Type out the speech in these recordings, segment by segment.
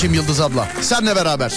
Bakayım Yıldız abla. Senle beraber.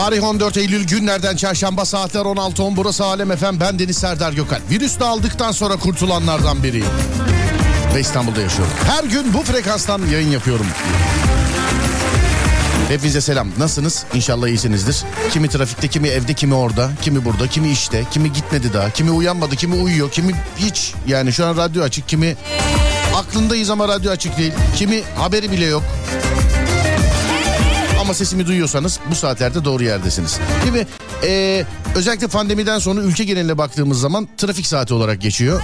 Tarih 14 Eylül günlerden çarşamba saatler 16.10 burası Alem Efem ben Deniz Serdar Gökal. Virüsü aldıktan sonra kurtulanlardan biriyim. Ve İstanbul'da yaşıyorum. Her gün bu frekanstan yayın yapıyorum. Hepinize selam. Nasılsınız? İnşallah iyisinizdir. Kimi trafikte, kimi evde, kimi orada, kimi burada, kimi işte, kimi gitmedi daha, kimi uyanmadı, kimi uyuyor, kimi hiç. Yani şu an radyo açık, kimi aklındayız ama radyo açık değil. Kimi haberi bile yok. Ama sesimi duyuyorsanız bu saatlerde doğru yerdesiniz. Değil mi? Ee, özellikle pandemiden sonra ülke geneline baktığımız zaman trafik saati olarak geçiyor.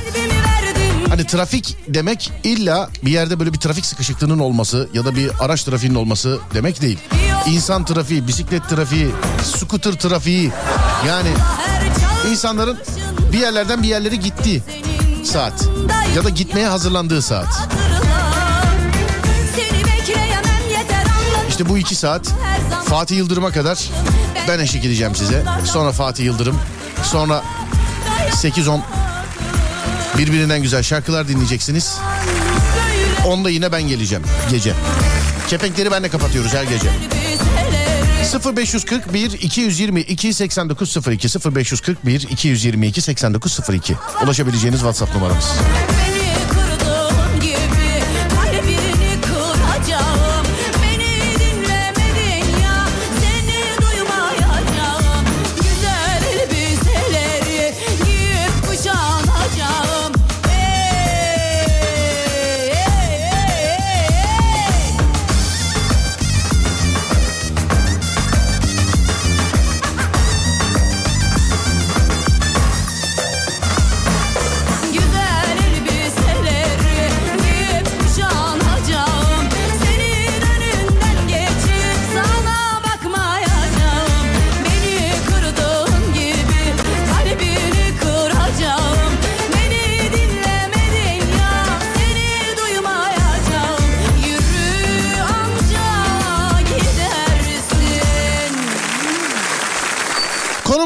Hani trafik demek illa bir yerde böyle bir trafik sıkışıklığının olması ya da bir araç trafiğinin olması demek değil. İnsan trafiği, bisiklet trafiği, scooter trafiği yani insanların bir yerlerden bir yerlere gittiği saat ya da gitmeye hazırlandığı saat. İşte bu iki saat Fatih Yıldırım'a kadar ben eşlik edeceğim size. Sonra Fatih Yıldırım, sonra 8-10 birbirinden güzel şarkılar dinleyeceksiniz. Onda yine ben geleceğim gece. Kepenkleri benle kapatıyoruz her gece. elbiseleri 0541 222 8902 0541 222 8902 ulaşabileceğiniz WhatsApp numaramız.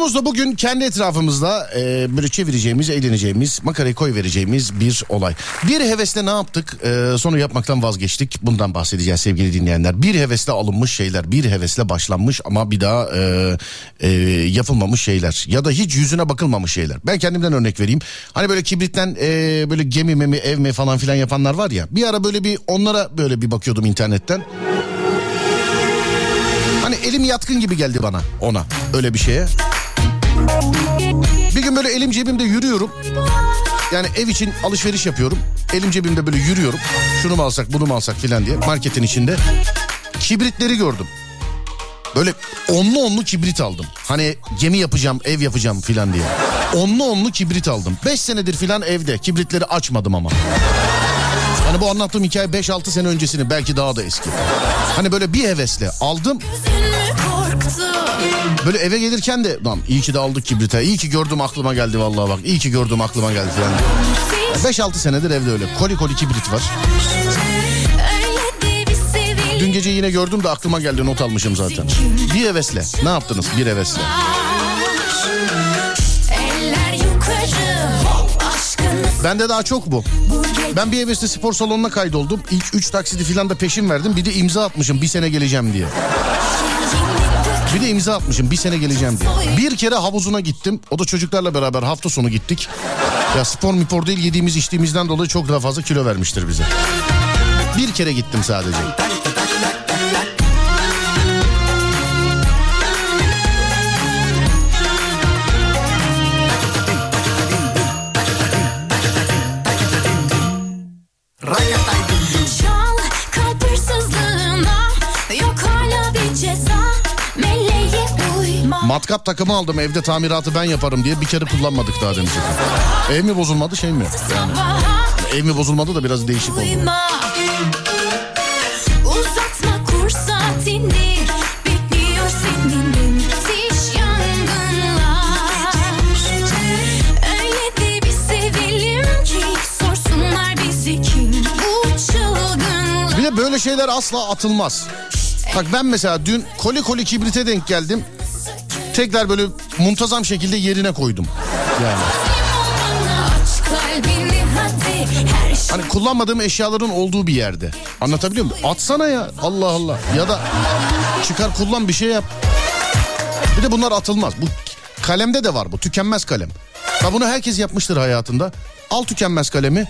Konumuz da bugün kendi etrafımızda e, böyle çevireceğimiz, eğleneceğimiz, makarayı koy vereceğimiz bir olay. Bir hevesle ne yaptık? E, sonra yapmaktan vazgeçtik. Bundan bahsedeceğiz sevgili dinleyenler. Bir hevesle alınmış şeyler, bir hevesle başlanmış ama bir daha e, e, yapılmamış şeyler. Ya da hiç yüzüne bakılmamış şeyler. Ben kendimden örnek vereyim. Hani böyle kibritten e, böyle gemi memi, ev mi falan filan yapanlar var ya. Bir ara böyle bir onlara böyle bir bakıyordum internetten. Hani elim yatkın gibi geldi bana ona öyle bir şeye. Bir gün böyle elim cebimde yürüyorum. Yani ev için alışveriş yapıyorum. Elim cebimde böyle yürüyorum. Şunu mu alsak bunu mu alsak filan diye marketin içinde. Kibritleri gördüm. Böyle onlu onlu kibrit aldım. Hani gemi yapacağım, ev yapacağım filan diye. Onlu onlu kibrit aldım. 5 senedir filan evde. Kibritleri açmadım ama. Hani bu anlattığım hikaye 5-6 sene öncesini belki daha da eski. Hani böyle bir hevesle aldım. Böyle eve gelirken de lan iyi ki de aldık kibrite. İyi ki gördüm aklıma geldi vallahi bak. İyi ki gördüm aklıma geldi falan. 5-6 senedir evde öyle. Koli koli kibrit var. Dün gece yine gördüm de aklıma geldi not almışım zaten. Bir hevesle. Ne yaptınız bir hevesle? Bende daha çok bu. Ben bir hevesle spor salonuna kaydoldum. İlk 3 taksidi filan da peşin verdim. Bir de imza atmışım bir sene geleceğim diye. Bir de imza atmışım bir sene geleceğim diye. Bir kere havuzuna gittim. O da çocuklarla beraber hafta sonu gittik. Ya spor mipor değil yediğimiz içtiğimizden dolayı çok daha fazla kilo vermiştir bize. Bir kere gittim sadece. Matkap takımı aldım evde tamiratı ben yaparım diye bir kere kullanmadık daha demiş. Ev mi bozulmadı şey mi? Yani ev mi bozulmadı da biraz değişik oldu. bir de böyle şeyler asla atılmaz. Bak ben mesela dün koli koli kibrite denk geldim. Tekrar böyle muntazam şekilde yerine koydum. Yani hani kullanmadığım eşyaların olduğu bir yerde. Anlatabiliyor muyum? Atsana ya Allah Allah. Ya da çıkar kullan bir şey yap. Bir de bunlar atılmaz. Bu kalemde de var bu tükenmez kalem. Ya bunu herkes yapmıştır hayatında. Al tükenmez kalemi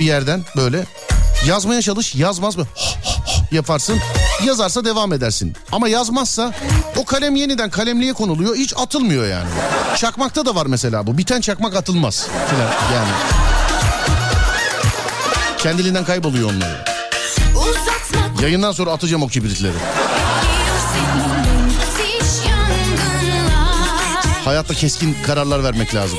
bir yerden böyle yazmaya çalış yazmaz mı yaparsın yazarsa devam edersin. Ama yazmazsa o kalem yeniden kalemliğe konuluyor hiç atılmıyor yani. Çakmakta da var mesela bu. Biten çakmak atılmaz filan yani. Kendiliğinden kayboluyor onları. Yayından sonra atacağım o kibritleri. Hayatta keskin kararlar vermek lazım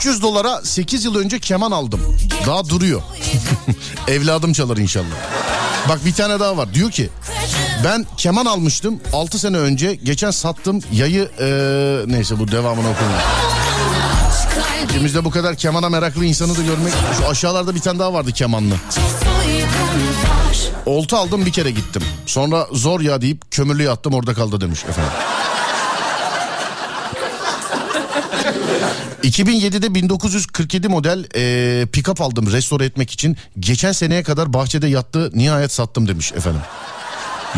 300 dolara 8 yıl önce keman aldım daha duruyor evladım çalar inşallah bak bir tane daha var diyor ki Ben keman almıştım 6 sene önce. Geçen sattım yayı eee, neyse bu devamını kalbini Ülkemizde bu kadar kemana meraklı insanı da görmek. Şu aşağılarda bir tane daha vardı kemanlı. Olta aldım bir kere gittim. Sonra zor ya deyip kömürlüğe attım orada kaldı demiş efendim. 2007'de 1947 model e, pick-up aldım restore etmek için. Geçen seneye kadar bahçede yattı nihayet sattım demiş efendim.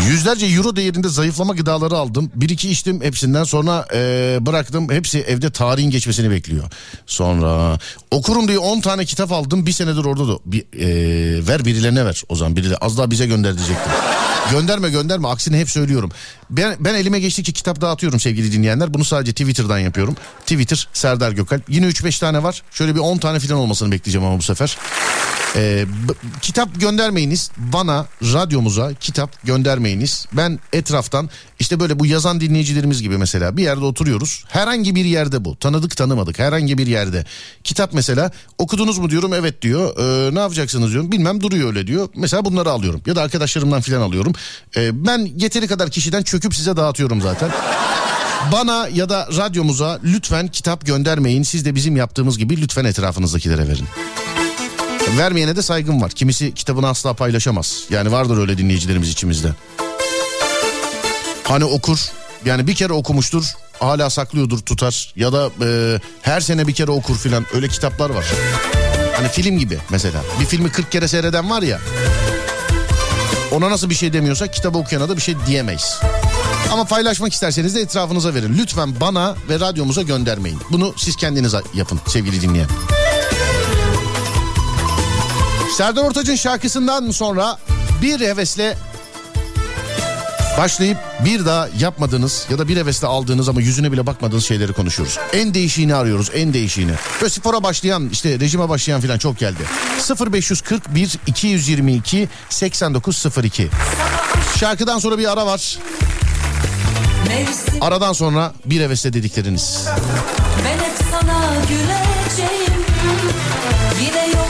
Yüzlerce euro değerinde zayıflama gıdaları aldım. Bir iki içtim hepsinden sonra e, bıraktım. Hepsi evde tarihin geçmesini bekliyor. Sonra okurum diye 10 tane kitap aldım. Bir senedir orada da. Bir, e, ver birilerine ver o zaman. Birileri, az daha bize gönder diyecektim. gönderme gönderme aksine hep söylüyorum. Ben, ben elime geçtikçe kitap dağıtıyorum sevgili dinleyenler. Bunu sadece Twitter'dan yapıyorum. Twitter Serdar Gökalp. Yine 3-5 tane var. Şöyle bir 10 tane falan olmasını bekleyeceğim ama bu sefer. Ee, kitap göndermeyiniz bana radyomuza kitap göndermeyiniz. Ben etraftan işte böyle bu yazan dinleyicilerimiz gibi mesela bir yerde oturuyoruz. Herhangi bir yerde bu tanıdık tanımadık herhangi bir yerde. Kitap mesela okudunuz mu diyorum evet diyor. Ee, ne yapacaksınız diyorum bilmem duruyor öyle diyor. Mesela bunları alıyorum ya da arkadaşlarımdan filan alıyorum. Ee, ben yeteri kadar kişiden çöküp size dağıtıyorum zaten. Bana ya da radyomuza lütfen kitap göndermeyin. Siz de bizim yaptığımız gibi lütfen etrafınızdakilere verin. Vermeyene de saygım var. Kimisi kitabını asla paylaşamaz. Yani vardır öyle dinleyicilerimiz içimizde. Hani okur yani bir kere okumuştur hala saklıyordur tutar ya da e, her sene bir kere okur filan öyle kitaplar var. Hani film gibi mesela bir filmi 40 kere seyreden var ya ona nasıl bir şey demiyorsa kitabı okuyana da bir şey diyemeyiz. Ama paylaşmak isterseniz de etrafınıza verin. Lütfen bana ve radyomuza göndermeyin. Bunu siz kendiniz yapın sevgili dinleyen. Serdar Ortaç'ın şarkısından sonra bir hevesle başlayıp bir daha yapmadığınız ya da bir hevesle aldığınız ama yüzüne bile bakmadığınız şeyleri konuşuyoruz. En değişiğini arıyoruz en değişiğini. Böyle spora başlayan işte rejime başlayan falan çok geldi. 0541 222 8902 Şarkıdan sonra bir ara var. Aradan sonra bir hevesle dedikleriniz. ben hep sana güleceğim Yine yollar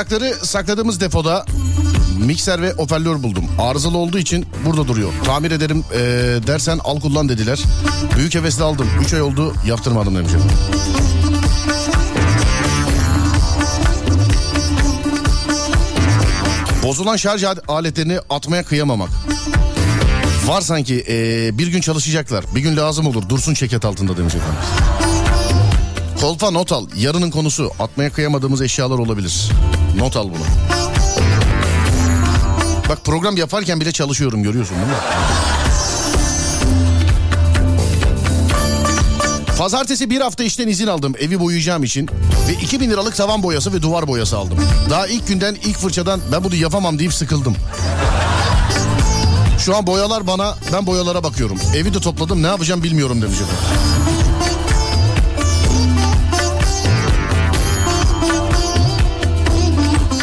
Evrakları sakladığımız depoda mikser ve hoparlör buldum. Arızalı olduğu için burada duruyor. Tamir ederim eee, dersen al kullan dediler. Büyük hevesle aldım. 3 ay oldu yaptırmadım demiş. Bozulan şarj aletlerini atmaya kıyamamak. Var sanki eee, bir gün çalışacaklar. Bir gün lazım olur. Dursun çeket altında demiş efendim. Kolpa not al. Yarının konusu atmaya kıyamadığımız eşyalar olabilir. Not al bunu. Bak program yaparken bile çalışıyorum görüyorsun değil mi? Pazartesi bir hafta işten izin aldım evi boyayacağım için ve 2000 liralık tavan boyası ve duvar boyası aldım. Daha ilk günden ilk fırçadan ben bunu yapamam deyip sıkıldım. Şu an boyalar bana ben boyalara bakıyorum. Evi de topladım ne yapacağım bilmiyorum demiş efendim.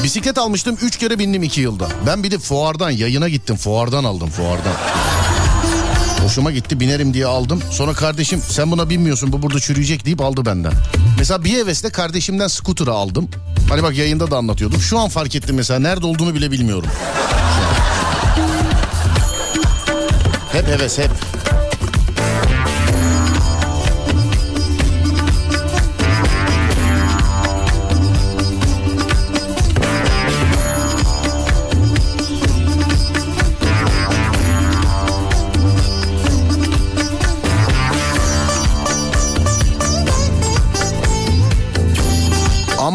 Bisiklet almıştım 3 kere bindim 2 yılda. Ben bir de fuardan yayına gittim fuardan aldım fuardan. Hoşuma gitti binerim diye aldım. Sonra kardeşim sen buna binmiyorsun bu burada çürüyecek deyip aldı benden. Mesela bir hevesle kardeşimden scooter'ı aldım. Hani bak yayında da anlatıyordum. Şu an fark ettim mesela nerede olduğunu bile bilmiyorum. Hep heves hep.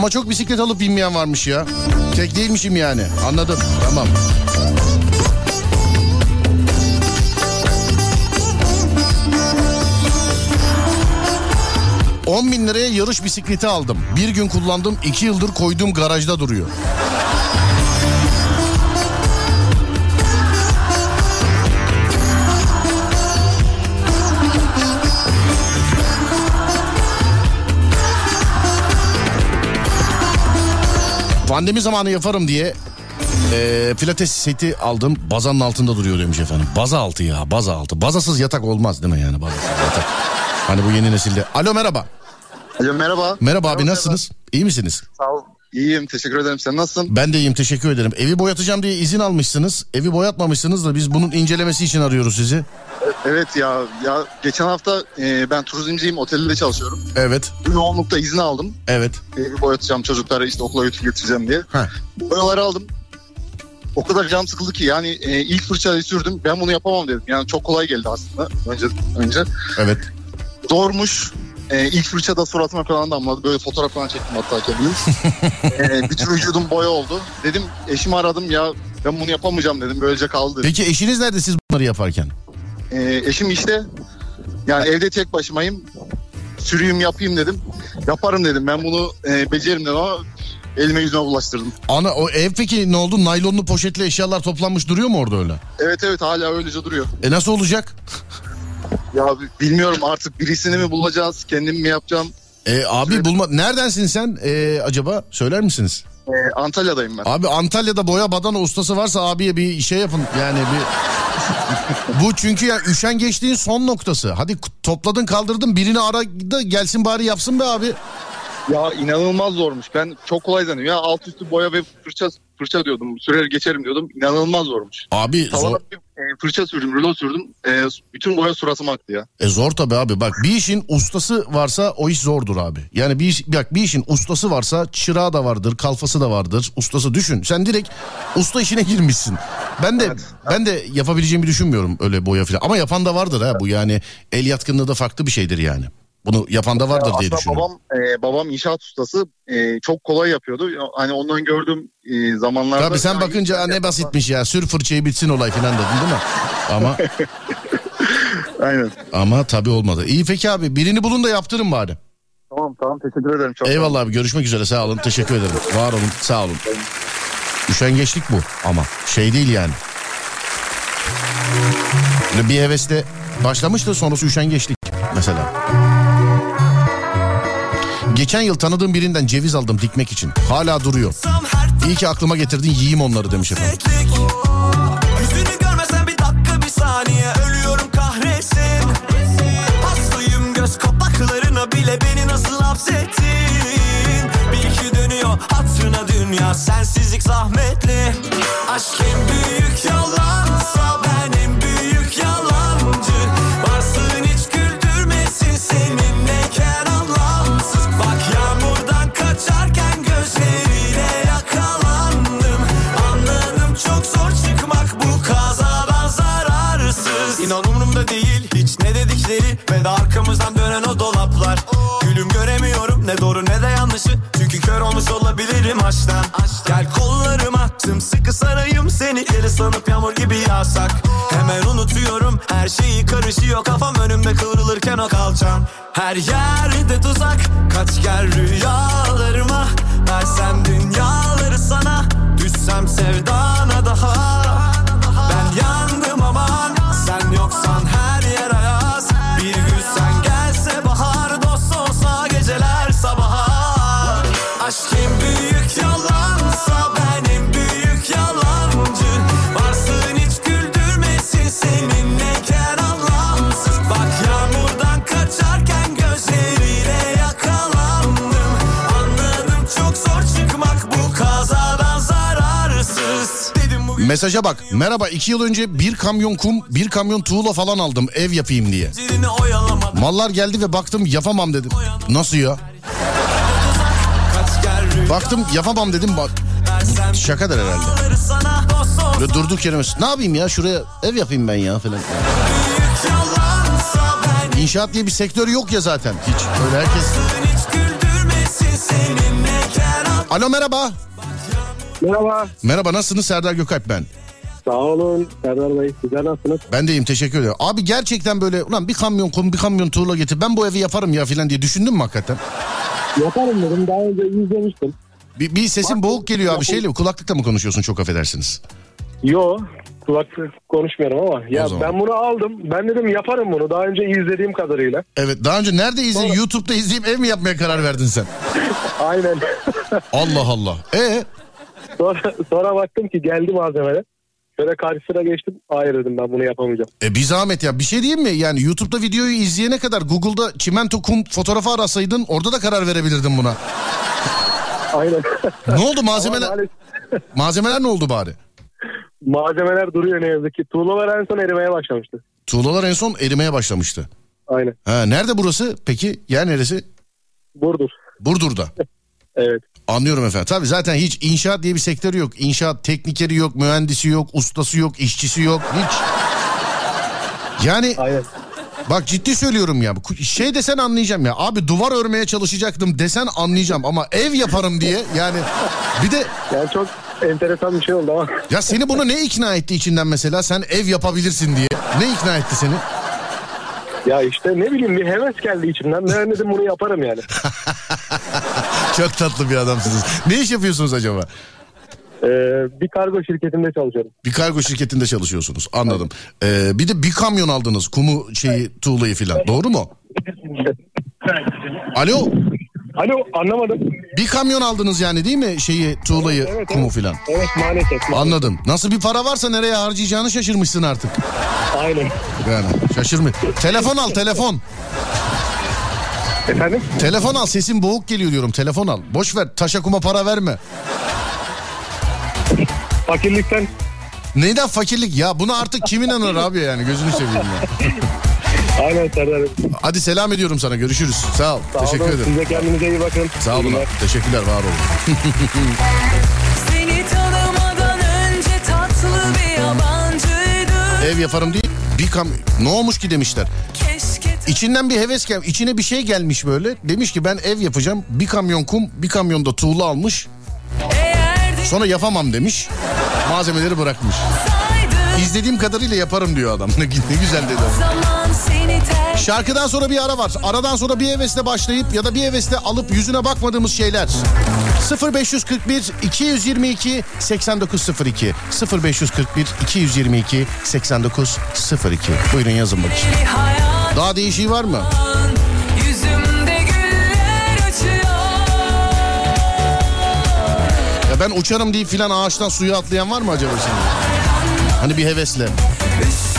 Ama çok bisiklet alıp binmeyen varmış ya. Tek değilmişim yani. Anladım. Tamam. ...10 bin liraya yarış bisikleti aldım. Bir gün kullandım, iki yıldır koyduğum garajda duruyor. Pandemi zamanı yaparım diye e, pilates seti aldım. Bazanın altında duruyor demiş efendim. Baza altı ya baza altı. Bazasız yatak olmaz değil mi yani bazasız yatak. Hani bu yeni nesilde. Alo merhaba. Alo merhaba. Merhaba abi nasılsınız? İyi misiniz? Sağ ol. İyiyim teşekkür ederim. Sen nasılsın? Ben de iyiyim teşekkür ederim. Evi boyatacağım diye izin almışsınız. Evi boyatmamışsınız da biz bunun incelemesi için arıyoruz sizi. Evet ya ya geçen hafta e, ben turizmciyim otelde çalışıyorum. Evet. Yoğunlukta izin aldım. Evet. Evi boyatacağım çocukları işte okula götür getireceğim diye. Heh. Boyaları aldım. O kadar canım sıkıldı ki yani e, ilk fırçayı sürdüm. Ben bunu yapamam dedim. Yani çok kolay geldi aslında önce önce. Evet. Zormuş. E, ilk fırçada suratıma falan damladı. Böyle fotoğraf falan çektim hatta kendim. e, bütün vücudum boya oldu. Dedim eşimi aradım ya ben bunu yapamayacağım dedim. Böylece kaldı. Peki eşiniz nerede siz bunları yaparken? Ee, eşim işte yani evde tek başımayım. sürüyüm yapayım dedim. Yaparım dedim ben bunu e, beceririm dedim ama elime yüzüme bulaştırdım. Ana o ev peki ne oldu? Naylonlu poşetli eşyalar toplanmış duruyor mu orada öyle? Evet evet hala öylece duruyor. E nasıl olacak? Ya bilmiyorum artık birisini mi bulacağız kendim mi yapacağım. E abi bulma Neredensin sen e, acaba? Söyler misiniz? E, Antalya'dayım ben. Abi Antalya'da boya badana ustası varsa abiye bir şey yapın yani bir bu çünkü ya üşengeçliğin son noktası. Hadi topladın kaldırdın birini ara da gelsin bari yapsın be abi. Ya inanılmaz zormuş. Ben çok kolay zannediyorum. Ya alt üstü boya ve fırça fırça diyordum. Sürer geçerim diyordum. İnanılmaz zormuş. Abi Tavana zor, bir e, fırça sürdüm, rulo sürdüm. E, bütün boya suratıma aktı ya. e zor tabii abi bak bir işin ustası varsa o iş zordur abi. Yani bir iş, bak bir işin ustası varsa çırağı da vardır, kalfası da vardır. Ustası düşün. Sen direkt usta işine girmişsin. Ben de ben de yapabileceğimi düşünmüyorum öyle boya falan. Ama yapan da vardır ha bu yani el yatkınlığı da farklı bir şeydir yani. Bunu yapan da vardır diye Aslında düşünüyorum. babam e, babam inşaat ustası. E, çok kolay yapıyordu. Ya, Hani ondan gördüğüm e, zamanlarda... Tabii sen Ya, bakınca "Aa, ne basitmiş ya sür fırçayı bitsin olay falan dedin değil mi? Ama Aynen. ama tabii olmadı. İyi peki abi birini bulun da yaptırın bari. Tamam tamam teşekkür ederim. Çok Eyvallah abi görüşmek üzere sağ olun teşekkür ederim. Var olun sağ olun. Üşengeçlik bu ama şey değil yani. Bir hevesle başlamış da sonrası üşengeçlik mesela. Geçen yıl tanıdığım birinden ceviz aldım dikmek için. Hala duruyor. İyi ki aklıma getirdin yiyeyim onları demiş efendim. Bile beni nasıl hapsettin Bir iki dönüyor hatırına dünya sensizlik zahmetli Aşk en büyük yalansa Çünkü kör olmuş olabilirim aşktan Gel kollarıma sımsıkı sarayım Seni. Eli sanıp yağmur gibi yağsak. Hemen unutuyorum her şeyi karışıyor. Kafam önümde kıvrılırken o kalçam Her yerde tuzak kaç gel rüyalarıma. Versem dünyaları sana Düşsem sevdana daha Mesaja bak. Merhaba iki yıl önce bir kamyon kum, bir kamyon tuğla falan aldım ev yapayım diye. Mallar geldi ve baktım yapamam dedim. Nasıl ya? Baktım yapamam dedim. Bak, şakadır herhalde. Böyle durduk yere ne yapayım ya şuraya ev yapayım ben ya falan. İnşaat diye bir sektör yok ya zaten hiç. Öyle herkes. Alo merhaba. Merhaba. Merhaba nasılsınız Serdar Gökalp ben. Sağ olun Serdar Bey. Sizler nasılsınız? Ben deyim teşekkür ederim. Abi gerçekten böyle ulan bir kamyon kum bir kamyon tuğla getir ben bu evi yaparım ya falan diye düşündün mü hakikaten? Yaparım dedim. Daha önce izlemiştim. Bir, bir sesin boğuk geliyor abi şeyle kulaklıkla mı konuşuyorsun çok affedersiniz. Yo. Kulaklık konuşmuyorum ama. Ya ben bunu aldım. Ben dedim yaparım bunu. Daha önce izlediğim kadarıyla. Evet daha önce nerede izledin? YouTube'da izleyip ev mi yapmaya karar verdin sen? Aynen. Allah Allah. E sonra, sonra baktım ki geldi malzemeler. Şöyle karşısına geçtim. Hayır dedim ben bunu yapamayacağım. E bir zahmet ya bir şey diyeyim mi? Yani YouTube'da videoyu izleyene kadar Google'da çimento kum fotoğrafı arasaydın orada da karar verebilirdin buna. Aynen. Ne oldu Ama malzemeler? maalesef Malzemeler ne oldu bari? malzemeler duruyor ne yazık ki. Tuğlalar en son erimeye başlamıştı. Tuğlalar en son erimeye başlamıştı. Aynen. Ha, nerede burası peki? Yer neresi? Burdur. Burdur'da. Evet. Anlıyorum efendim. Tabii zaten hiç inşaat diye bir sektörü yok. İnşaat teknikeri yok, mühendisi yok, ustası yok, işçisi yok. Hiç. Yani Aynen. bak ciddi söylüyorum ya. Şey desen anlayacağım ya. Abi duvar örmeye çalışacaktım desen anlayacağım. Ama ev yaparım diye yani bir de Yani çok enteresan bir şey oldu ama. ya seni bunu ne ikna etti içinden mesela? Sen ev yapabilirsin diye. Ne ikna etti seni? Ya işte ne bileyim bir heves geldi içimden. Ben dedim bunu yaparım yani. Çok tatlı bir adamsınız. Ne iş yapıyorsunuz acaba? Ee, bir kargo şirketinde çalışıyorum. Bir kargo şirketinde çalışıyorsunuz. Anladım. Ee, bir de bir kamyon aldınız. Kumu şeyi tuğlayı filan. Doğru mu? Alo. Alo anlamadım. Bir kamyon aldınız yani değil mi? Şeyi tuğlayı Evet, kumu evet. filan. Evet maalesef. Anladım. Nasıl bir para varsa nereye harcayacağını şaşırmışsın artık. Aynen. Yani şaşırma. Telefon al telefon. Efendim? Telefon al sesin boğuk geliyor diyorum. Telefon al. Boş ver taşa kuma para verme. Fakirlikten Neyden fakirlik ya buna artık kim inanır abi yani gözünü seveyim ya. Aynen Serdar'ım. Hadi selam ediyorum sana görüşürüz. Sağ ol. Sağ Teşekkür olun. ederim. Siz de kendinize iyi bakın. Sağ olun. Abi. Teşekkürler var olun. Seni tanımadan önce tatlı bir yabancıydım Ev yaparım değil bir kam ne olmuş ki demişler. Keşke İçinden bir heves gel içine bir şey gelmiş böyle. Demiş ki ben ev yapacağım. Bir kamyon kum bir kamyon da tuğla almış. Sonra yapamam demiş. Malzemeleri bırakmış. İzlediğim kadarıyla yaparım diyor adam. Ne, güzel dedi. Şarkıdan sonra bir ara var. Aradan sonra bir hevesle başlayıp ya da bir hevesle alıp yüzüne bakmadığımız şeyler. 0541 222 8902 0541 222 8902 Buyurun yazın bakayım. Daha değişiği var mı? Ya ben uçarım deyip filan ağaçtan suya atlayan var mı acaba şimdi? Hani bir hevesle. Üstümden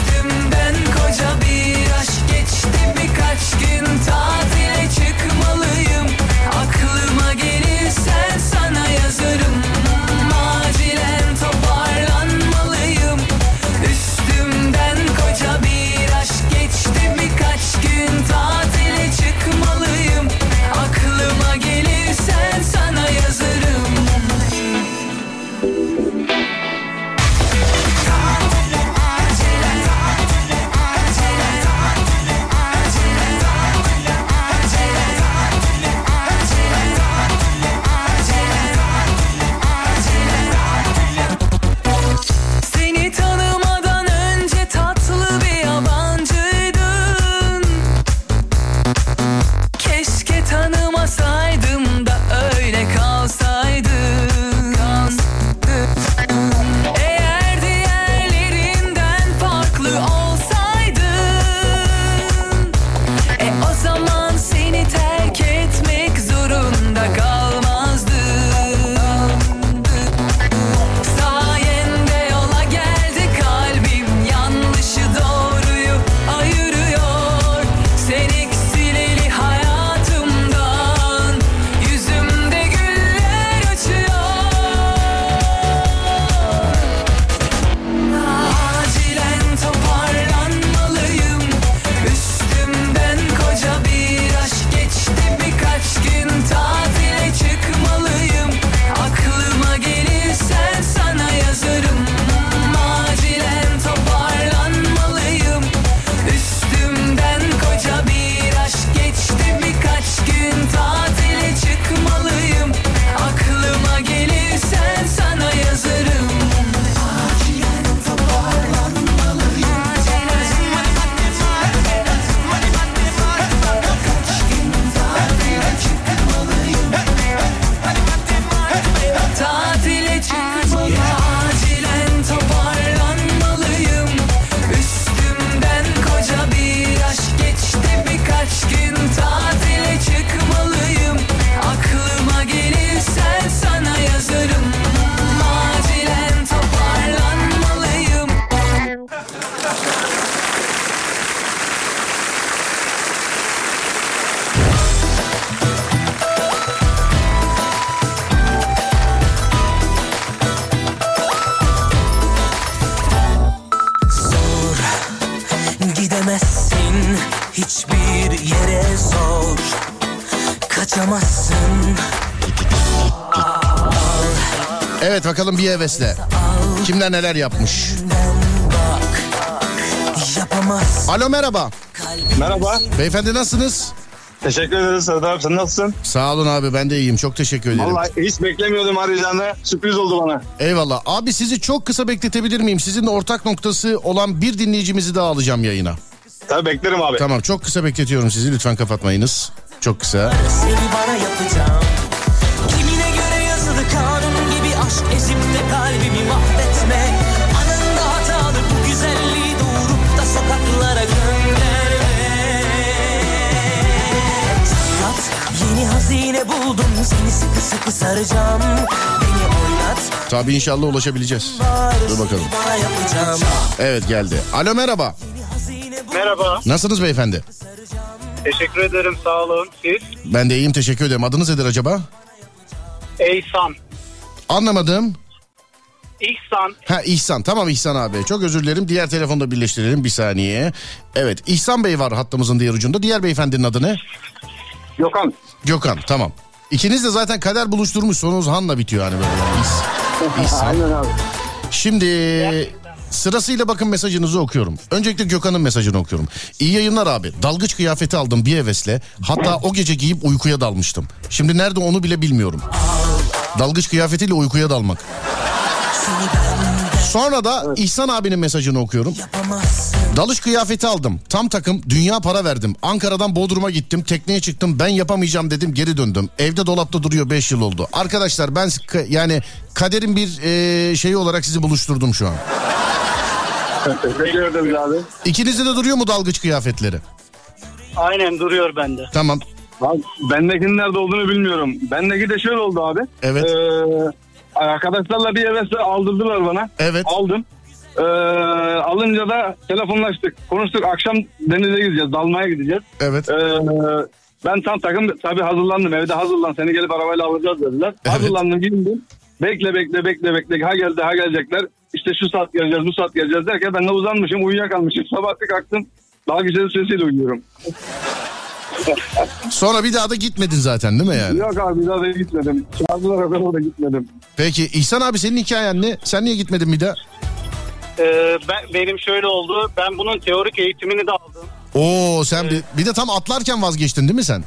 bakalım bir hevesle. Kimler neler yapmış? Alo merhaba. Merhaba. Beyefendi nasılsınız? Teşekkür ederiz Serdar abi. Sen nasılsın? Sağ olun abi ben de iyiyim. Çok teşekkür ederim. Vallahi hiç beklemiyordum arayacağını. Sürpriz oldu bana. Eyvallah. Abi sizi çok kısa bekletebilir miyim? Sizinle ortak noktası olan bir dinleyicimizi daha alacağım yayına. Tabii beklerim abi. Tamam çok kısa bekletiyorum sizi lütfen kapatmayınız. Çok kısa. Seni bana yapacağım hazine buldum seni sıkı sıkı saracağım Beni oynat Tabii inşallah ulaşabileceğiz. Dur bakalım. Evet geldi. Alo merhaba. Merhaba. Nasılsınız beyefendi? Teşekkür ederim sağ olun. Siz? Ben de iyiyim teşekkür ederim. Adınız nedir acaba? Eysan. Anlamadım. İhsan. Ha İhsan. Tamam İhsan abi. Çok özür dilerim. Diğer telefonda birleştirelim bir saniye. Evet İhsan Bey var hattımızın diğer ucunda. Diğer beyefendinin adı ne? Gökhan. Gökhan. Tamam. İkiniz de zaten kader buluşturmuş. Sonunuz Han'la bitiyor hani böyle. Yani. İhs- İhsan. Aynen abi. Şimdi sırasıyla bakın mesajınızı okuyorum. Öncelikle Gökhan'ın mesajını okuyorum. İyi yayınlar abi. Dalgıç kıyafeti aldım bir hevesle. Hatta o gece giyip uykuya dalmıştım. Şimdi nerede onu bile bilmiyorum. Dalgıç kıyafetiyle uykuya dalmak. Sonra da İhsan abinin mesajını okuyorum. Yapamazsın Dalış kıyafeti aldım. Tam takım dünya para verdim. Ankara'dan Bodrum'a gittim. Tekneye çıktım. Ben yapamayacağım dedim geri döndüm. Evde dolapta duruyor 5 yıl oldu. Arkadaşlar ben yani kaderin bir e, şeyi olarak sizi buluşturdum şu an. Teşekkür ederim abi. İkinizde de duruyor mu dalgıç kıyafetleri? Aynen duruyor bende. Tamam. Bendekinin nerede olduğunu bilmiyorum. Bendeki de şöyle oldu abi. Evet. Ee, arkadaşlarla bir hevesle aldırdılar bana. Evet. Aldım. Ee, alınca da telefonlaştık. Konuştuk. Akşam denize gideceğiz. Dalmaya gideceğiz. Evet. Ee, ben tam takım tabii hazırlandım. Evde hazırlan seni gelip arabayla alacağız dediler. Evet. Hazırlandım giyindim. Bekle bekle bekle bekle. Ha geldi ha gelecekler. İşte şu saat geleceğiz bu saat geleceğiz derken ben de uzanmışım uyuyakalmışım. Sabah kalktım. Daha güzel sesiyle uyuyorum. Sonra bir daha da gitmedin zaten değil mi yani? Yok abi bir daha da gitmedim. Çağırdılar o da gitmedim. Peki İhsan abi senin hikayen ne? Sen niye gitmedin bir daha? Ee, ben, benim şöyle oldu. Ben bunun teorik eğitimini de aldım. Oo sen bir, bir de tam atlarken vazgeçtin değil mi sen?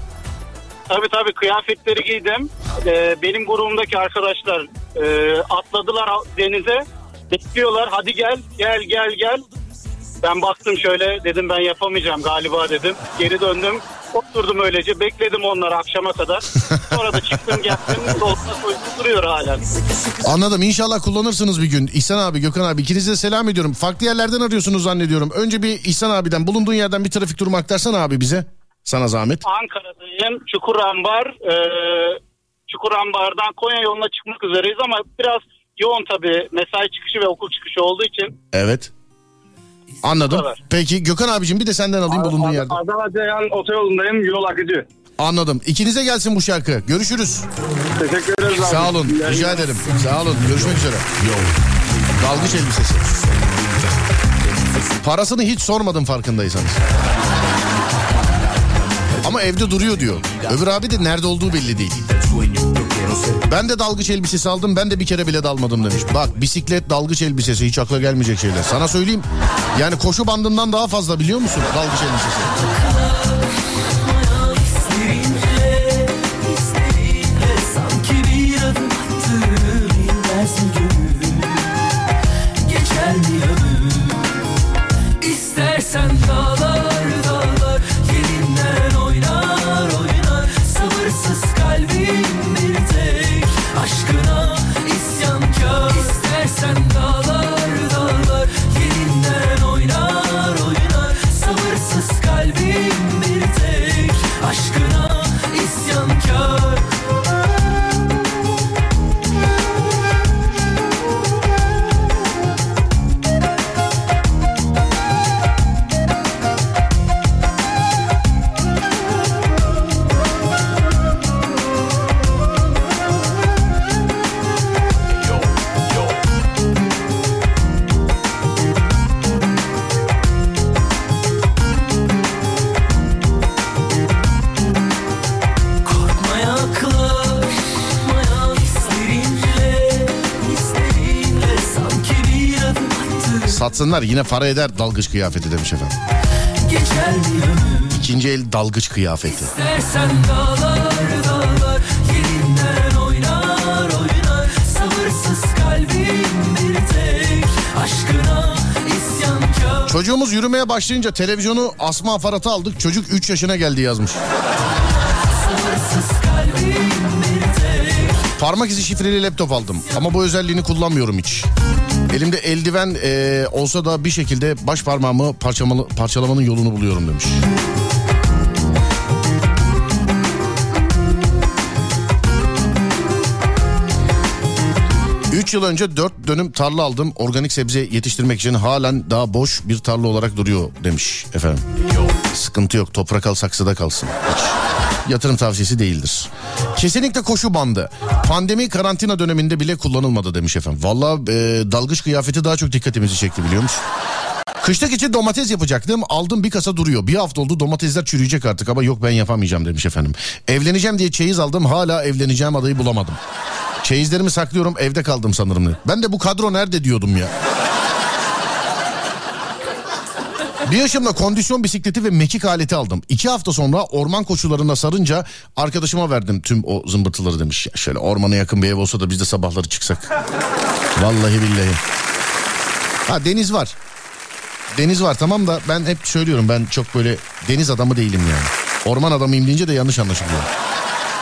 Tabii tabii kıyafetleri giydim. Ee, benim grubumdaki arkadaşlar e, atladılar denize. Bekliyorlar hadi gel gel gel gel. Ben baktım şöyle dedim ben yapamayacağım galiba dedim. Geri döndüm. Oturdum öylece bekledim onları akşama kadar. Sonra da çıktım geldim. Dolabına koydum duruyor hala. Anladım. İnşallah kullanırsınız bir gün. İhsan abi, Gökhan abi ikinize de selam ediyorum. Farklı yerlerden arıyorsunuz zannediyorum. Önce bir İhsan abiden bulunduğun yerden bir trafik durumu aktarsana abi bize. Sana zahmet. Ankara'dayım. Çukurambar. E, Çukurambar'dan Konya yoluna çıkmak üzereyiz ama biraz yoğun tabii mesai çıkışı ve okul çıkışı olduğu için. Evet. Anladım. Peki Gökhan abicim bir de senden alayım bulunduğun yerde. Adana Ceyhan otoyolundayım yol akıcı. Anladım. İkinize gelsin bu şarkı. Görüşürüz. Teşekkür ederiz abi. Sağ olun. İyi Rica ederim. Sağ olun. Görüşmek üzere. Yo. Dalgıç elbisesi. Parasını hiç sormadım farkındaysanız. Ama evde duruyor diyor. Öbür abi de nerede olduğu belli değil. Ben de dalgıç elbisesi aldım ben de bir kere bile dalmadım demiş. Bak bisiklet dalgıç elbisesi hiç akla gelmeyecek şeyler. Sana söyleyeyim yani koşu bandından daha fazla biliyor musun dalgıç elbisesi? Attı Satsınlar yine para eder dalgıç kıyafeti demiş efendim. İkinci el dalgıç kıyafeti. İstersen dağlar dağlar yerinden oynar oynar Sabırsız kalbim bir tek aşkına isyankar Çocuğumuz yürümeye başlayınca televizyonu asma aparatı aldık. Çocuk 3 yaşına geldi yazmış. Parmak izi şifreli laptop aldım ama bu özelliğini kullanmıyorum hiç. Elimde eldiven e, olsa da bir şekilde baş parmağımı parçalamanın yolunu buluyorum demiş. Üç yıl önce dört dönüm tarla aldım. Organik sebze yetiştirmek için halen daha boş bir tarla olarak duruyor demiş efendim. Sıkıntı yok toprak al saksıda kalsın. Hiç yatırım tavsiyesi değildir. Kesinlikle koşu bandı. Pandemi karantina döneminde bile kullanılmadı demiş efendim. Valla e, dalgıç kıyafeti daha çok dikkatimizi çekti biliyor musun? Kışlık için domates yapacaktım. Aldım bir kasa duruyor. Bir hafta oldu domatesler çürüyecek artık ama yok ben yapamayacağım demiş efendim. Evleneceğim diye çeyiz aldım. Hala evleneceğim adayı bulamadım. Çeyizlerimi saklıyorum evde kaldım sanırım. Ben de bu kadro nerede diyordum ya. Bir yaşımda kondisyon bisikleti ve mekik aleti aldım. İki hafta sonra orman koşularına sarınca arkadaşıma verdim tüm o zımbırtıları demiş. Ya şöyle ormana yakın bir ev olsa da biz de sabahları çıksak. Vallahi billahi. Ha deniz var. Deniz var tamam da ben hep söylüyorum ben çok böyle deniz adamı değilim yani. Orman adamıyım deyince de yanlış anlaşılıyor.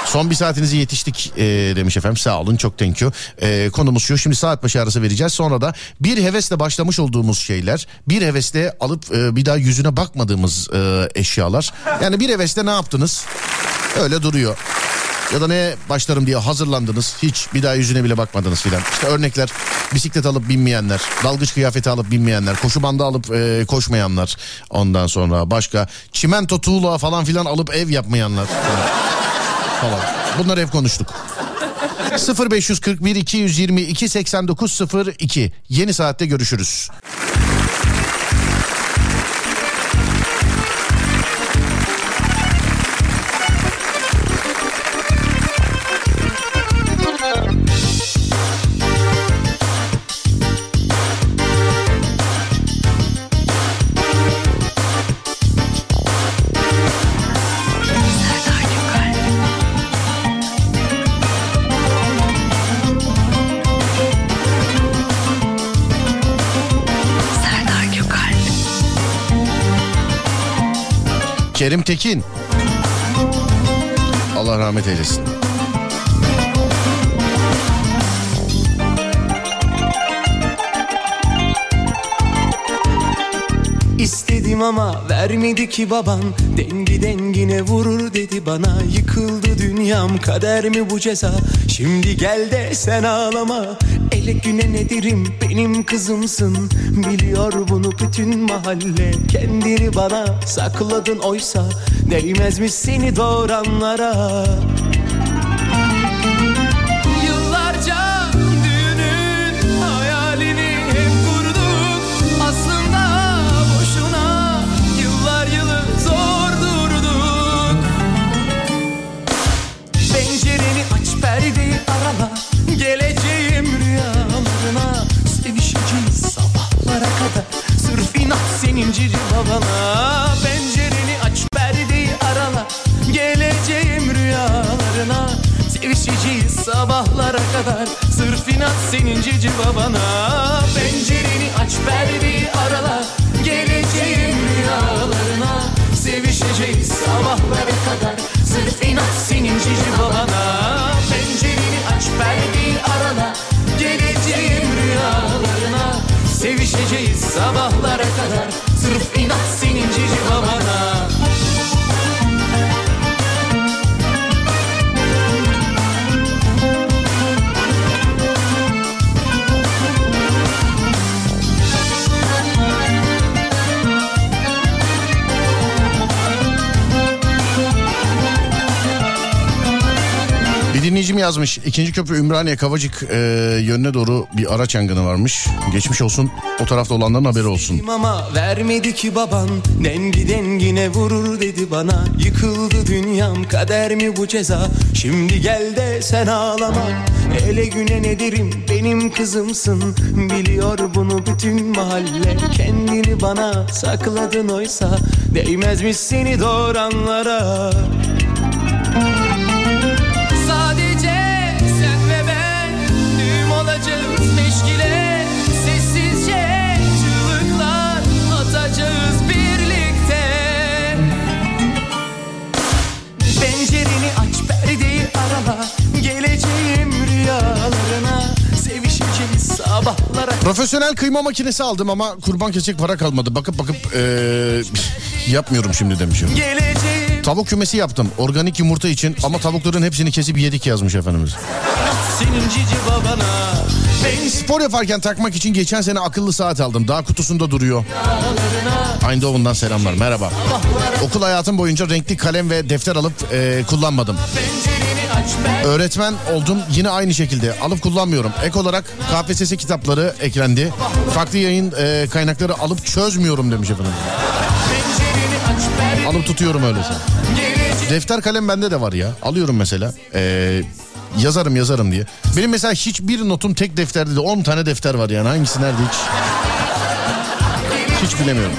Son bir saatinizi yetiştik e, demiş efendim sağ olun çok thank you. E, konumuz şu şimdi saat başı arası vereceğiz sonra da bir hevesle başlamış olduğumuz şeyler bir hevesle alıp e, bir daha yüzüne bakmadığımız e, eşyalar. Yani bir hevesle ne yaptınız öyle duruyor. Ya da ne başlarım diye hazırlandınız hiç bir daha yüzüne bile bakmadınız filan. İşte örnekler bisiklet alıp binmeyenler, dalgıç kıyafeti alıp binmeyenler, koşu bandı alıp e, koşmayanlar. Ondan sonra başka çimento tuğla falan filan alıp ev yapmayanlar falan. Bunları hep konuştuk. 0541 222 8902 yeni saatte görüşürüz. Kerim Tekin. Allah rahmet eylesin. İstedim ama vermedi ki baban Dengi dengine vurur dedi bana Yıkıldı dünyam kader mi bu ceza Şimdi gel de sen ağlama Ele güne nedirim benim kızımsın. Biliyor bunu bütün mahalle. Kendini bana sakladın oysa Değmezmiş seni doğuranlara yazmış. İkinci köprü Ümraniye Kavacık e, yönüne doğru bir araç yangını varmış. Geçmiş olsun. O tarafta olanların haberi olsun. Ama vermedi ki baban. Dengi dengine vurur dedi bana. Yıkıldı dünyam kader mi bu ceza? Şimdi gel de sen ağlama. Ele güne nedirim benim kızımsın. Biliyor bunu bütün mahalle. Kendini bana sakladın oysa. Değmezmiş seni doğuranlara Profesyonel kıyma makinesi aldım ama kurban kesecek para kalmadı. Bakıp bakıp eee, yapmıyorum şimdi demişim. Geleceğim Tavuk kümesi yaptım organik yumurta için ama tavukların hepsini kesip yedik yazmış efendimiz. senin cici babana Ben Spor yaparken takmak için geçen sene akıllı saat aldım. Daha kutusunda duruyor. Eindhoven'dan selamlar merhaba. Okul hayatım boyunca renkli kalem ve defter alıp eee, kullanmadım. ben Öğretmen oldum yine aynı şekilde alıp kullanmıyorum. Ek olarak KPSS kitapları eklendi. Farklı yayın eee, kaynakları alıp çözmüyorum demiş efendim. Alıp tutuyorum öyleyse. Defter kalem bende de var ya. Alıyorum mesela. Ee, yazarım yazarım diye. Benim mesela hiçbir notum tek defterde de 10 tane defter var yani. Hangisi nerede hiç? Hiç bilemiyorum.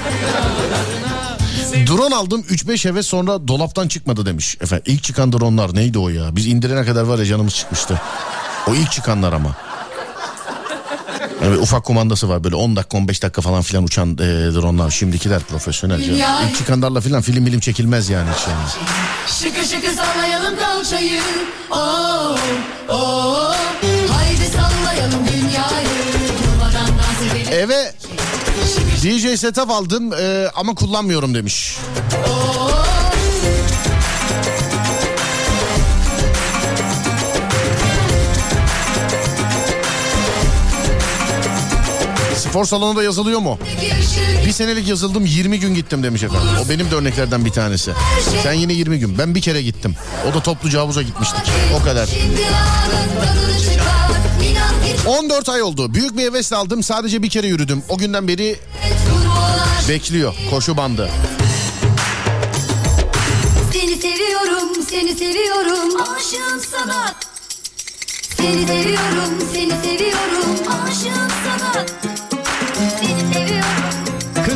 Drone aldım 3-5 heves sonra dolaptan çıkmadı demiş. Efendim ilk çıkan dronlar neydi o ya? Biz indirene kadar var ya canımız çıkmıştı. O ilk çıkanlar ama. Evet, ufak kumandası var böyle 10 dakika 15 dakika falan filan uçan e, dronlar. Şimdikiler profesyonel. canım. İlk çıkanlarla filan film bilim çekilmez yani. Hiç yani. Şıkır şıkır sallayalım kalçayı. Oh, oh. Haydi sallayalım dünyayı. Eve DJ setup aldım e, ama kullanmıyorum demiş. Spor salonunda yazılıyor mu? Bir senelik yazıldım 20 gün gittim demiş efendim. O benim de örneklerden bir tanesi. Sen yine 20 gün. Ben bir kere gittim. O da topluca havuza gitmiştik. O kadar. Şimdi 14 ay oldu. Büyük bir heves aldım. Sadece bir kere yürüdüm. O günden beri bekliyor. Koşu bandı. Seni seviyorum, seni seviyorum. Aşığım sana. Seni seviyorum, seni seviyorum. Aşığım sana. Seni seviyorum.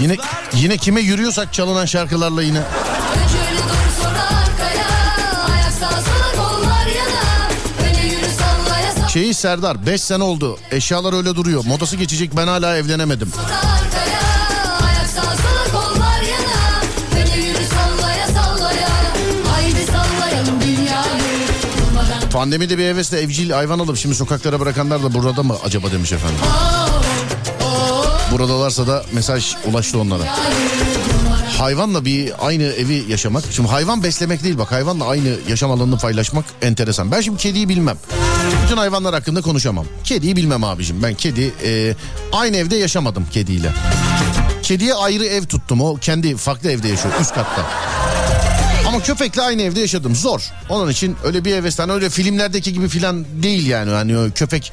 Yine yine kime yürüyorsak çalınan şarkılarla yine. Öyle dur sonra arkaya. Ayak sağa Şeyi Serdar 5 sene oldu. Eşyalar öyle duruyor. Modası geçecek ben hala evlenemedim. Pandemide bir hevesle evcil hayvan alıp şimdi sokaklara bırakanlar da burada mı acaba demiş efendim. Buradalarsa da mesaj ulaştı onlara. Hayvanla bir aynı evi yaşamak. Şimdi hayvan beslemek değil bak hayvanla aynı yaşam alanını paylaşmak enteresan. Ben şimdi kediyi bilmem. Bütün hayvanlar hakkında konuşamam. Kediyi bilmem abicim. Ben kedi e, aynı evde yaşamadım kediyle. Kediye ayrı ev tuttum. O kendi farklı evde yaşıyor üst katta. Ama köpekle aynı evde yaşadım. Zor. Onun için öyle bir hevesten öyle filmlerdeki gibi filan değil yani. Hani köpek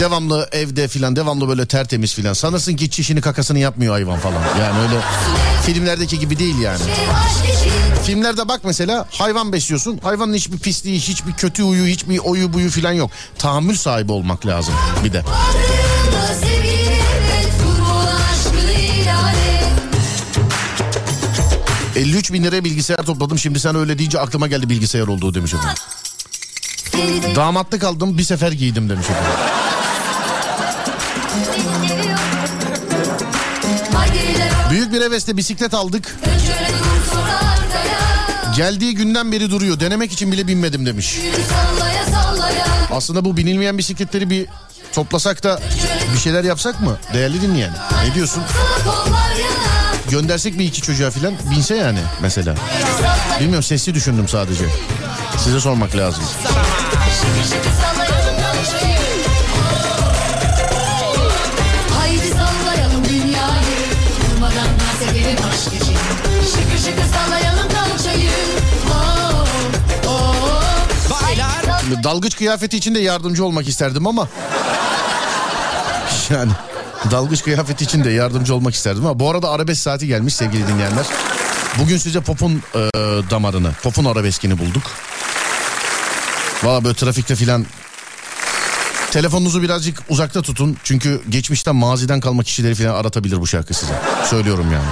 devamlı evde filan devamlı böyle tertemiz filan. Sanırsın ki çişini kakasını yapmıyor hayvan falan. Yani öyle filmlerdeki gibi değil yani. Filmlerde bak mesela hayvan besliyorsun. Hayvanın hiçbir pisliği, hiçbir kötü huyu, hiçbir oyu buyu filan yok. Tahammül sahibi olmak lazım bir de. Varlığında sevgili evet Durma aşkını ilan et 53 bin liraya bilgisayar topladım. Şimdi sen öyle deyince aklıma geldi bilgisayar olduğu demiş efendim. Damatlık aldım bir sefer giydim demiş efendim. Büyük bir hevesle bisiklet aldık. Önce Geldiği günden beri duruyor. Denemek için bile binmedim demiş. Aslında bu binilmeyen bisikletleri bir toplasak da bir şeyler yapsak mı? Değerli dinleyen. Ne diyorsun? Göndersek bir iki çocuğa filan binse yani mesela. Bilmiyorum sesli düşündüm sadece. Size sormak lazım. Dalgıç kıyafeti için de yardımcı olmak isterdim ama. Yani dalgıç kıyafeti için de yardımcı olmak isterdim ama bu arada arabesk saati gelmiş sevgili dinleyenler. Bugün size popun e, damarını, popun arabeskini bulduk. Valla böyle trafikte filan telefonunuzu birazcık uzakta tutun. Çünkü geçmişten maziden kalma kişileri filan aratabilir bu şarkı size. Söylüyorum yani.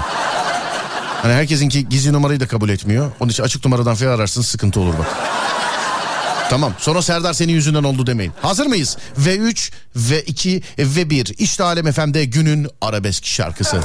Hani herkesinki gizli numarayı da kabul etmiyor. Onun için açık numaradan filan ararsınız sıkıntı olur bak. Tamam sonra Serdar senin yüzünden oldu demeyin. Hazır mıyız? V3, V2, V1. İşte Alem FM'de günün arabesk şarkısı.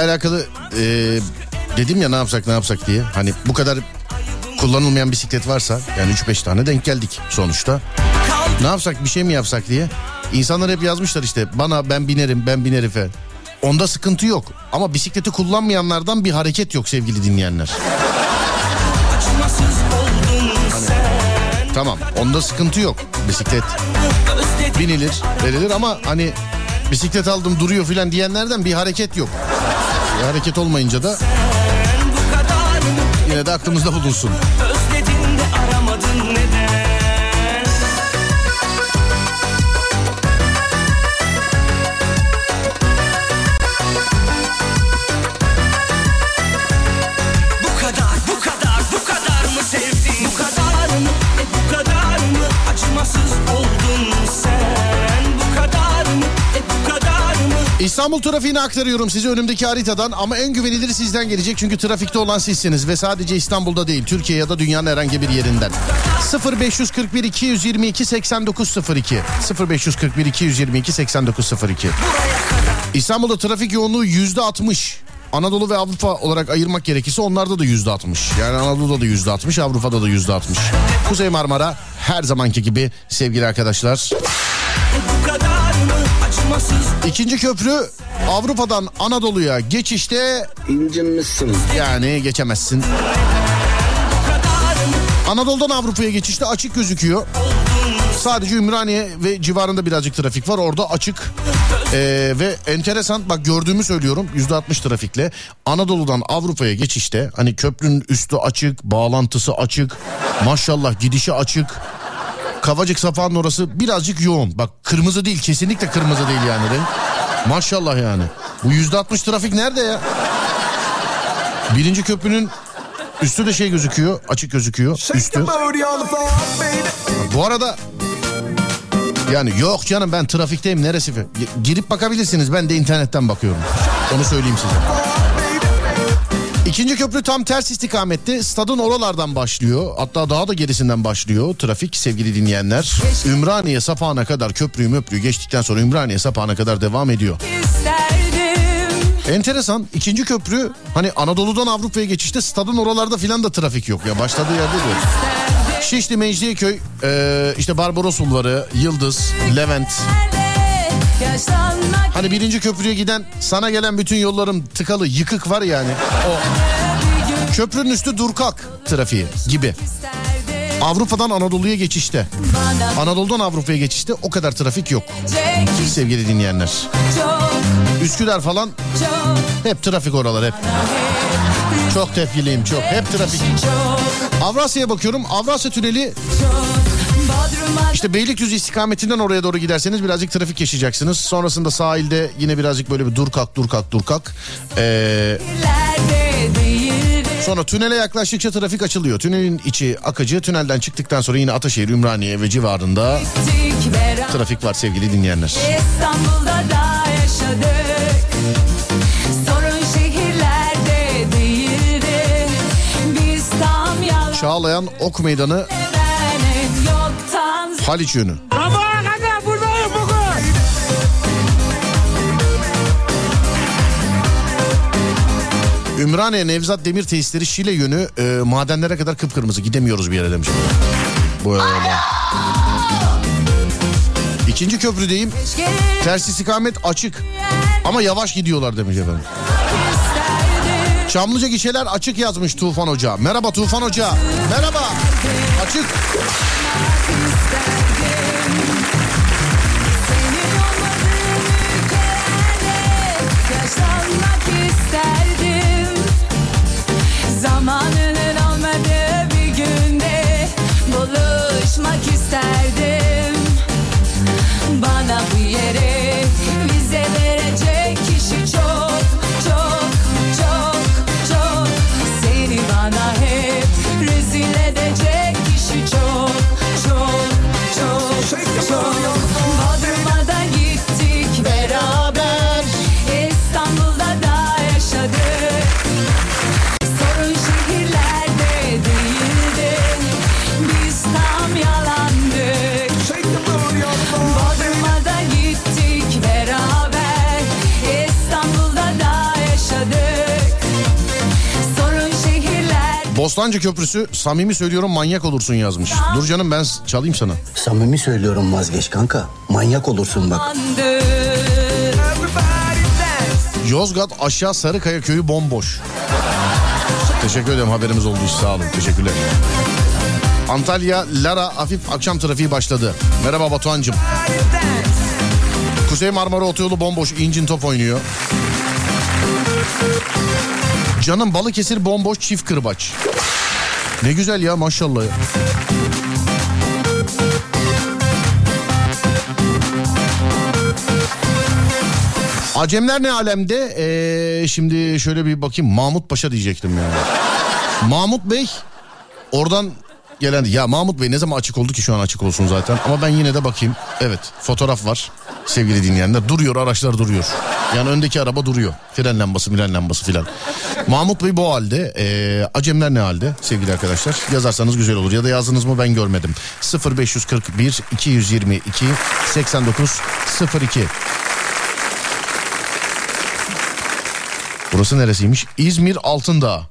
alakalı e, dedim ya ne yapsak ne yapsak diye. Hani bu kadar kullanılmayan bisiklet varsa yani 3-5 tane denk geldik sonuçta. Ne yapsak bir şey mi yapsak diye. İnsanlar hep yazmışlar işte bana ben binerim ben binerim falan. Onda sıkıntı yok ama bisikleti kullanmayanlardan bir hareket yok sevgili dinleyenler. Hani, tamam onda sıkıntı yok bisiklet binilir verilir ama hani bisiklet aldım duruyor filan diyenlerden bir hareket yok. Hareket olmayınca da yine de aklımızda bulunsun. İstanbul trafiğini aktarıyorum size önümdeki haritadan ama en güvenilir sizden gelecek çünkü trafikte olan sizsiniz ve sadece İstanbul'da değil Türkiye ya da dünyanın herhangi bir yerinden. 0541 222 8902 0541 222 8902 İstanbul'da trafik yoğunluğu yüzde 60. Anadolu ve Avrupa olarak ayırmak gerekirse onlarda da yüzde 60. Yani Anadolu'da da yüzde 60, Avrupa'da da yüzde 60. Kuzey Marmara her zamanki gibi sevgili arkadaşlar. İkinci köprü Avrupa'dan Anadolu'ya geçişte İncinmişsin. yani geçemezsin. Anadolu'dan Avrupa'ya geçişte açık gözüküyor. Sadece Ümraniye ve civarında birazcık trafik var. Orada açık Ee, ve enteresan bak gördüğümü söylüyorum %60 trafikle. Anadolu'dan Avrupa'ya geçişte hani köprünün üstü açık, bağlantısı açık. Maşallah gidişi açık. Kavacık Safa'nın orası birazcık yoğun. Bak kırmızı değil kesinlikle kırmızı değil yani renk. Maşallah yani. Bu yüzde altmış trafik nerede ya? Birinci köprünün üstü de şey gözüküyor. Açık gözüküyor. Üstü. Bu arada yani yok canım ben trafikteyim neresi? Girip bakabilirsiniz ben de internetten bakıyorum. Onu söyleyeyim size. İkinci köprü tam ters istikamette stadın oralardan başlıyor. Hatta daha da gerisinden başlıyor trafik sevgili dinleyenler. Ümraniye sapağına kadar köprüyü möprüyü geçtikten sonra Ümraniye sapağına kadar devam ediyor. isterdim Enteresan ikinci köprü hani Anadolu'dan Avrupa'ya geçişte stadın oralarda filan da trafik yok ya başladığı yerde diyor. Şişli Mecidiyeköy e, işte Barbaros Bulvarı Yıldız Levent Yaşlanmak hani birinci köprüye giden sana gelen bütün yollarım tıkalı yıkık var yani. O. Köprünün üstü durkak trafiği gibi. Avrupa'dan Anadolu'ya geçişte. Anadolu'dan Avrupa'ya geçişte o kadar trafik yok sevgili dinleyenler. Üsküdar falan hep trafik oralar hep. Çok tepkiliyim çok. Hep trafik. Avrasya'ya bakıyorum. Avrasya Tüneli işte Beylikdüzü istikametinden oraya doğru giderseniz birazcık trafik yaşayacaksınız. Sonrasında sahilde yine birazcık böyle bir dur kalk dur kalk dur kalk. Ee, sonra tünele yaklaştıkça trafik açılıyor. Tünelin içi akıcı. Tünelden çıktıktan sonra yine Ataşehir, Ümraniye ve civarında trafik var sevgili dinleyenler. İstanbul'da da yaşadık Çağlayan Ok Meydanı Haliç yönü. Ümraniye Nevzat Demir Tesisleri Şile yönü e, madenlere kadar kıpkırmızı gidemiyoruz bir yere demiş. Böyle. İkinci köprüdeyim. Ters istikamet açık. Ama yavaş gidiyorlar demiş efendim. Çamlıca gişeler açık yazmış Tufan Hoca. Merhaba Tufan Hoca. Merhaba. Açık. Bostancı Köprüsü samimi söylüyorum manyak olursun yazmış. Dur canım ben çalayım sana. Samimi söylüyorum vazgeç kanka. Manyak olursun bak. Yozgat aşağı Sarıkaya köyü bomboş. Teşekkür ederim haberimiz olduğu için sağ olun. Teşekkürler. Antalya Lara hafif akşam trafiği başladı. Merhaba Batuhan'cığım. Kuzey Marmara Otoyolu bomboş incin top oynuyor. Canım Balıkesir bomboş çift kırbaç. Ne güzel ya maşallah ya. Acemler ne alemde? Ee, şimdi şöyle bir bakayım. Mahmut Paşa diyecektim ya. Mahmut Bey oradan gelen ya Mahmut Bey ne zaman açık oldu ki şu an açık olsun zaten ama ben yine de bakayım. Evet fotoğraf var sevgili dinleyenler duruyor araçlar duruyor. Yani öndeki araba duruyor. Fren lambası milen lambası filan. Mahmut Bey bu halde ee, Acemler ne halde sevgili arkadaşlar yazarsanız güzel olur ya da yazdınız mı ben görmedim. 0541 222 89 02 Burası neresiymiş? İzmir Altındağ.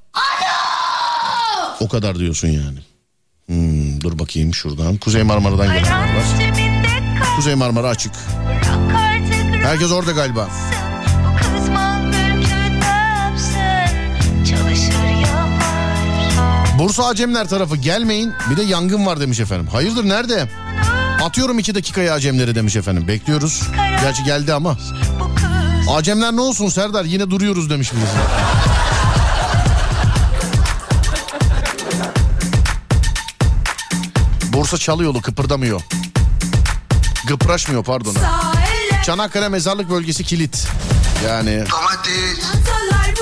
O kadar diyorsun yani. Hmm, dur bakayım şuradan. Kuzey Marmara'dan gelenler var. Kuzey Marmara açık. Herkes orada galiba. Bursa Acemler tarafı gelmeyin bir de yangın var demiş efendim. Hayırdır nerede? Atıyorum iki dakikaya Acemleri demiş efendim. Bekliyoruz. Gerçi geldi ama. Acemler ne olsun Serdar yine duruyoruz demiş birisi. Bursa Çalıyolu kıpırdamıyor. Gıpraşmıyor pardon. Çanakkale mezarlık bölgesi kilit. Yani Atalar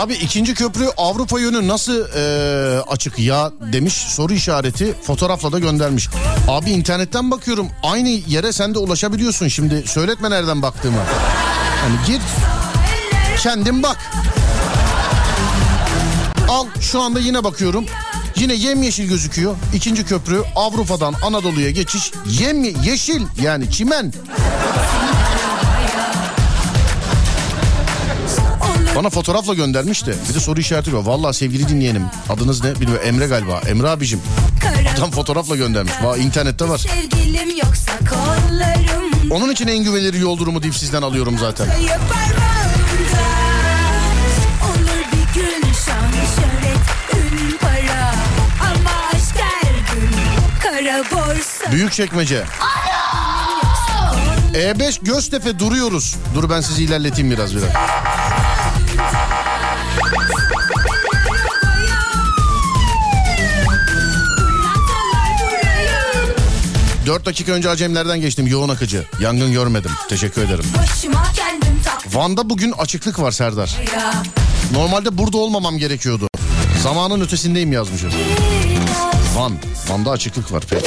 Abi ikinci köprü Avrupa yönü nasıl e, açık ya demiş soru işareti fotoğrafla da göndermiş. Abi internetten bakıyorum aynı yere sen de ulaşabiliyorsun şimdi söyletme nereden baktığımı. Hani gir kendin bak. Al şu anda yine bakıyorum. Yine yemyeşil gözüküyor. İkinci köprü Avrupa'dan Anadolu'ya geçiş yem yeşil yani çimen. Bana fotoğrafla göndermiş de bir de soru işareti var. Vallahi sevgili dinleyenim adınız ne bilmiyorum Emre galiba. Emre abicim adam fotoğrafla göndermiş. Va internette var. Onun için en güvenilir yol durumu deyip sizden alıyorum zaten. Borsa Büyükçekmece. E5 Göztepe duruyoruz. Dur ben sizi ilerleteyim biraz biraz. Dört dakika önce Acemlerden geçtim yoğun akıcı. Yangın görmedim. Teşekkür ederim. Van'da bugün açıklık var Serdar. Normalde burada olmamam gerekiyordu. Zamanın ötesindeyim yazmışım. Van. Van'da açıklık var. Peki.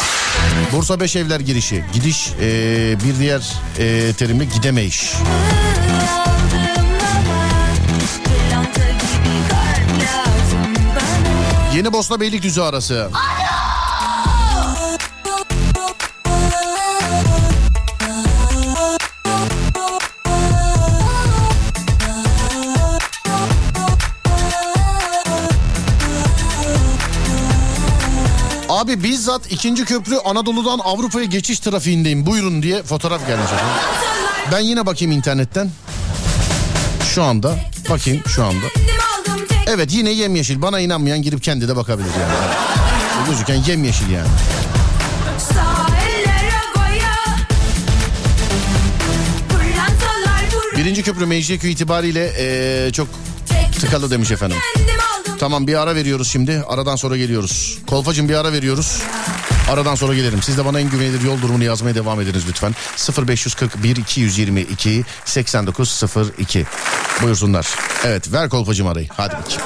Bursa Beş Evler girişi. Gidiş eee, bir diğer eee, terimle gidemeyiş. Yeni Bosna Beylikdüzü arası. Abi bizzat ikinci köprü Anadolu'dan Avrupa'ya geçiş trafiğindeyim buyurun diye fotoğraf gelmiş. Ben yine bakayım internetten. Şu anda bakayım şu anda. Evet yine yemyeşil. Bana inanmayan girip kendi de bakabilir yani. Gözüken yemyeşil yani. Birinci köprü Mecidiyeköy itibariyle eee, çok tıkalı demiş efendim. Tamam bir ara veriyoruz şimdi. Aradan sonra geliyoruz. Kolpacım bir ara veriyoruz. Aradan sonra gelirim. Siz de bana en güvenilir yol durumunu yazmaya devam ediniz lütfen. 0541 222 8902. Buyursunlar. Evet ver kolpacım arayı. Hadi bakayım.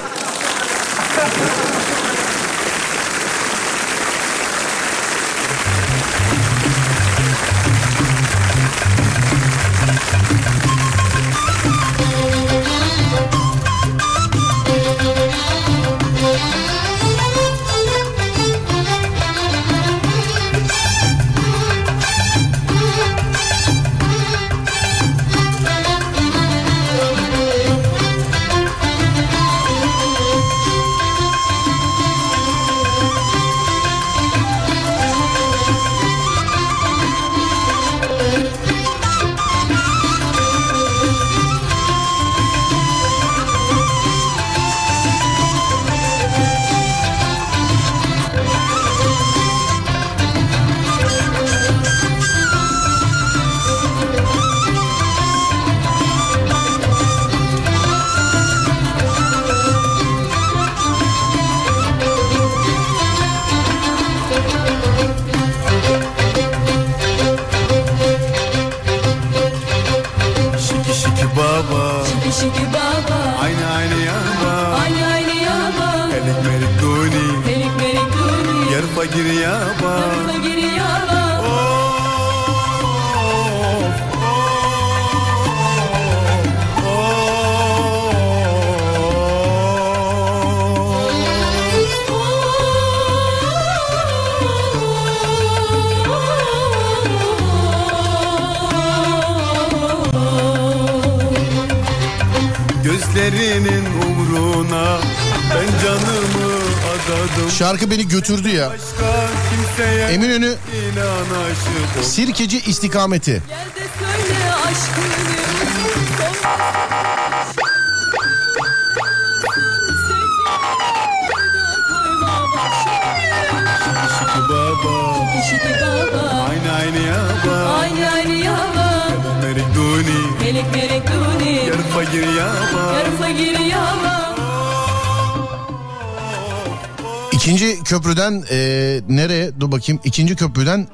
Şarkı beni götürdü ya. Eminönü Sirkeci istikameti. Aynı yaba duni. Duni. Fakir yaba Yar fakir yava İkinci köprüden e, nereye? Dur bakayım. İkinci köprüden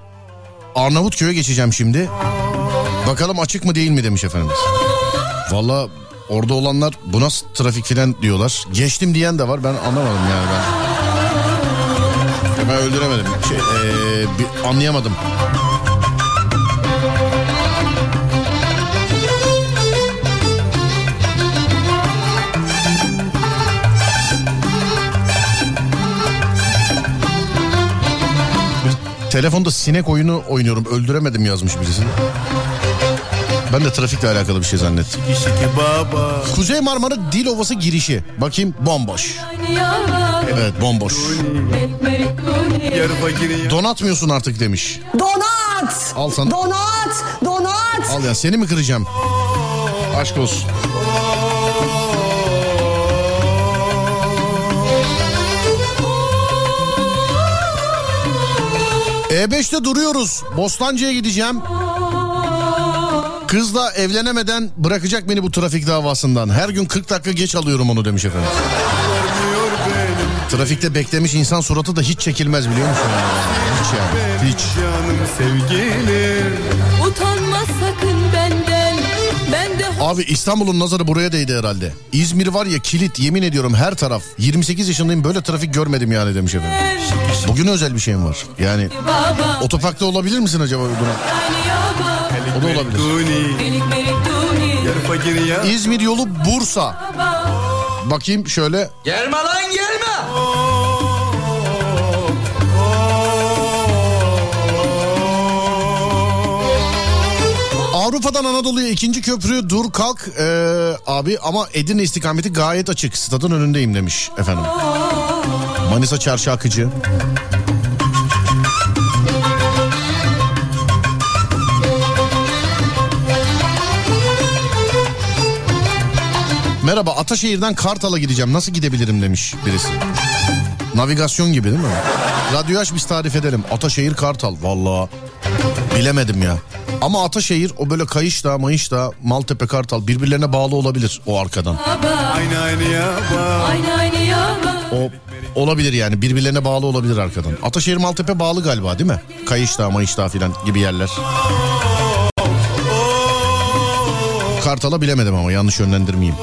Arnavutköy'e geçeceğim şimdi. Bakalım açık mı değil mi demiş efendimiz. Valla orada olanlar bu nasıl trafik filan diyorlar. Geçtim diyen de var ben anlamadım yani ben. Ben öldüremedim. Şey, e, bir, anlayamadım. Telefonda sinek oyunu oynuyorum öldüremedim yazmış birisi. Ben de trafikle alakalı bir şey zannettim. Şiki baba Kuzey Marmara Dil Ovası girişi. Bakayım bomboş. Evet bomboş. Donatmıyorsun artık demiş. Donat! Al sana. Donat! Donat! Al ya seni mi kıracağım? Aşk olsun. E5'te duruyoruz. Bostancı'ya gideceğim. Kızla evlenemeden bırakacak beni bu trafik davasından. Her gün 40 dakika geç alıyorum onu demiş efendim. Trafikte beklemiş insan suratı da hiç çekilmez biliyor musun? Hiç yani. Hiç. Canım sevgilim Abi İstanbul'un nazarı buraya değdi herhalde. İzmir var ya kilit yemin ediyorum her taraf. 28 yaşındayım böyle trafik görmedim yani demiş efendim. Bugün özel bir şeyim var. Yani otoparkta olabilir misin acaba yava O da olabilir. İzmir yolu Bursa. Bakayım şöyle. Gelme lan gelme. Avrupa'dan Anadolu'ya ikinci köprü dur kalk ee, abi ama Edirne istikameti gayet açık. Stadın önündeyim demiş efendim. Manisa Çarşı Akıcı. Merhaba Ataşehir'den Kartal'a gideceğim. Nasıl gidebilirim demiş birisi. Navigasyon gibi değil mi? Radyo aç biz tarif edelim. Ataşehir Kartal. Vallahi bilemedim ya. Ama Ataşehir o böyle Kayışdağ, Mayışdağ, Maltepe, Kartal birbirlerine bağlı olabilir o arkadan. Aynı aynı yaba Aynı aynı yava O olabilir yani birbirlerine bağlı olabilir arkadan. Ataşehir Maltepe bağlı galiba değil mi? Kayışdağ, Mayışdağ filan gibi yerler. Kartal'a bilemedim ama yanlış yönlendirmeyeyim.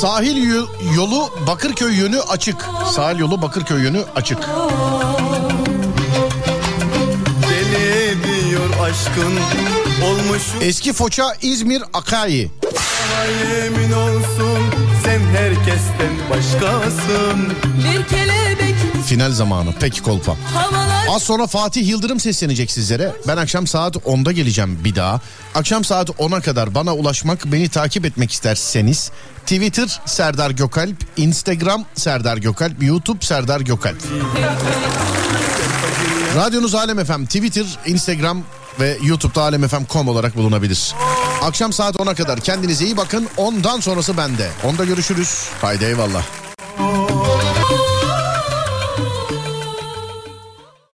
Sahil yo- yolu Bakırköy yönü açık. Sahil yolu Bakırköy yönü açık. Aşkın Olmuşum Eski Foça İzmir Akayi. yemin olsun Sen herkesten başkasın Bir kelebek Final zamanı. Peki kolpa. havalar Az sonra Fatih Yıldırım seslenecek sizlere. Ben akşam saat 10'da geleceğim bir daha. Akşam saat 10'a kadar bana ulaşmak, beni takip etmek isterseniz Twitter Serdar Gökalp, Instagram Serdar Gökalp, YouTube Serdar Gökalp. Radyonuz Alem FM, Twitter, Instagram ve YouTube'da alemfm.com olarak bulunabilir. Akşam saat 10'a kadar kendinize iyi bakın. Ondan sonrası bende. Onda görüşürüz. Haydi eyvallah.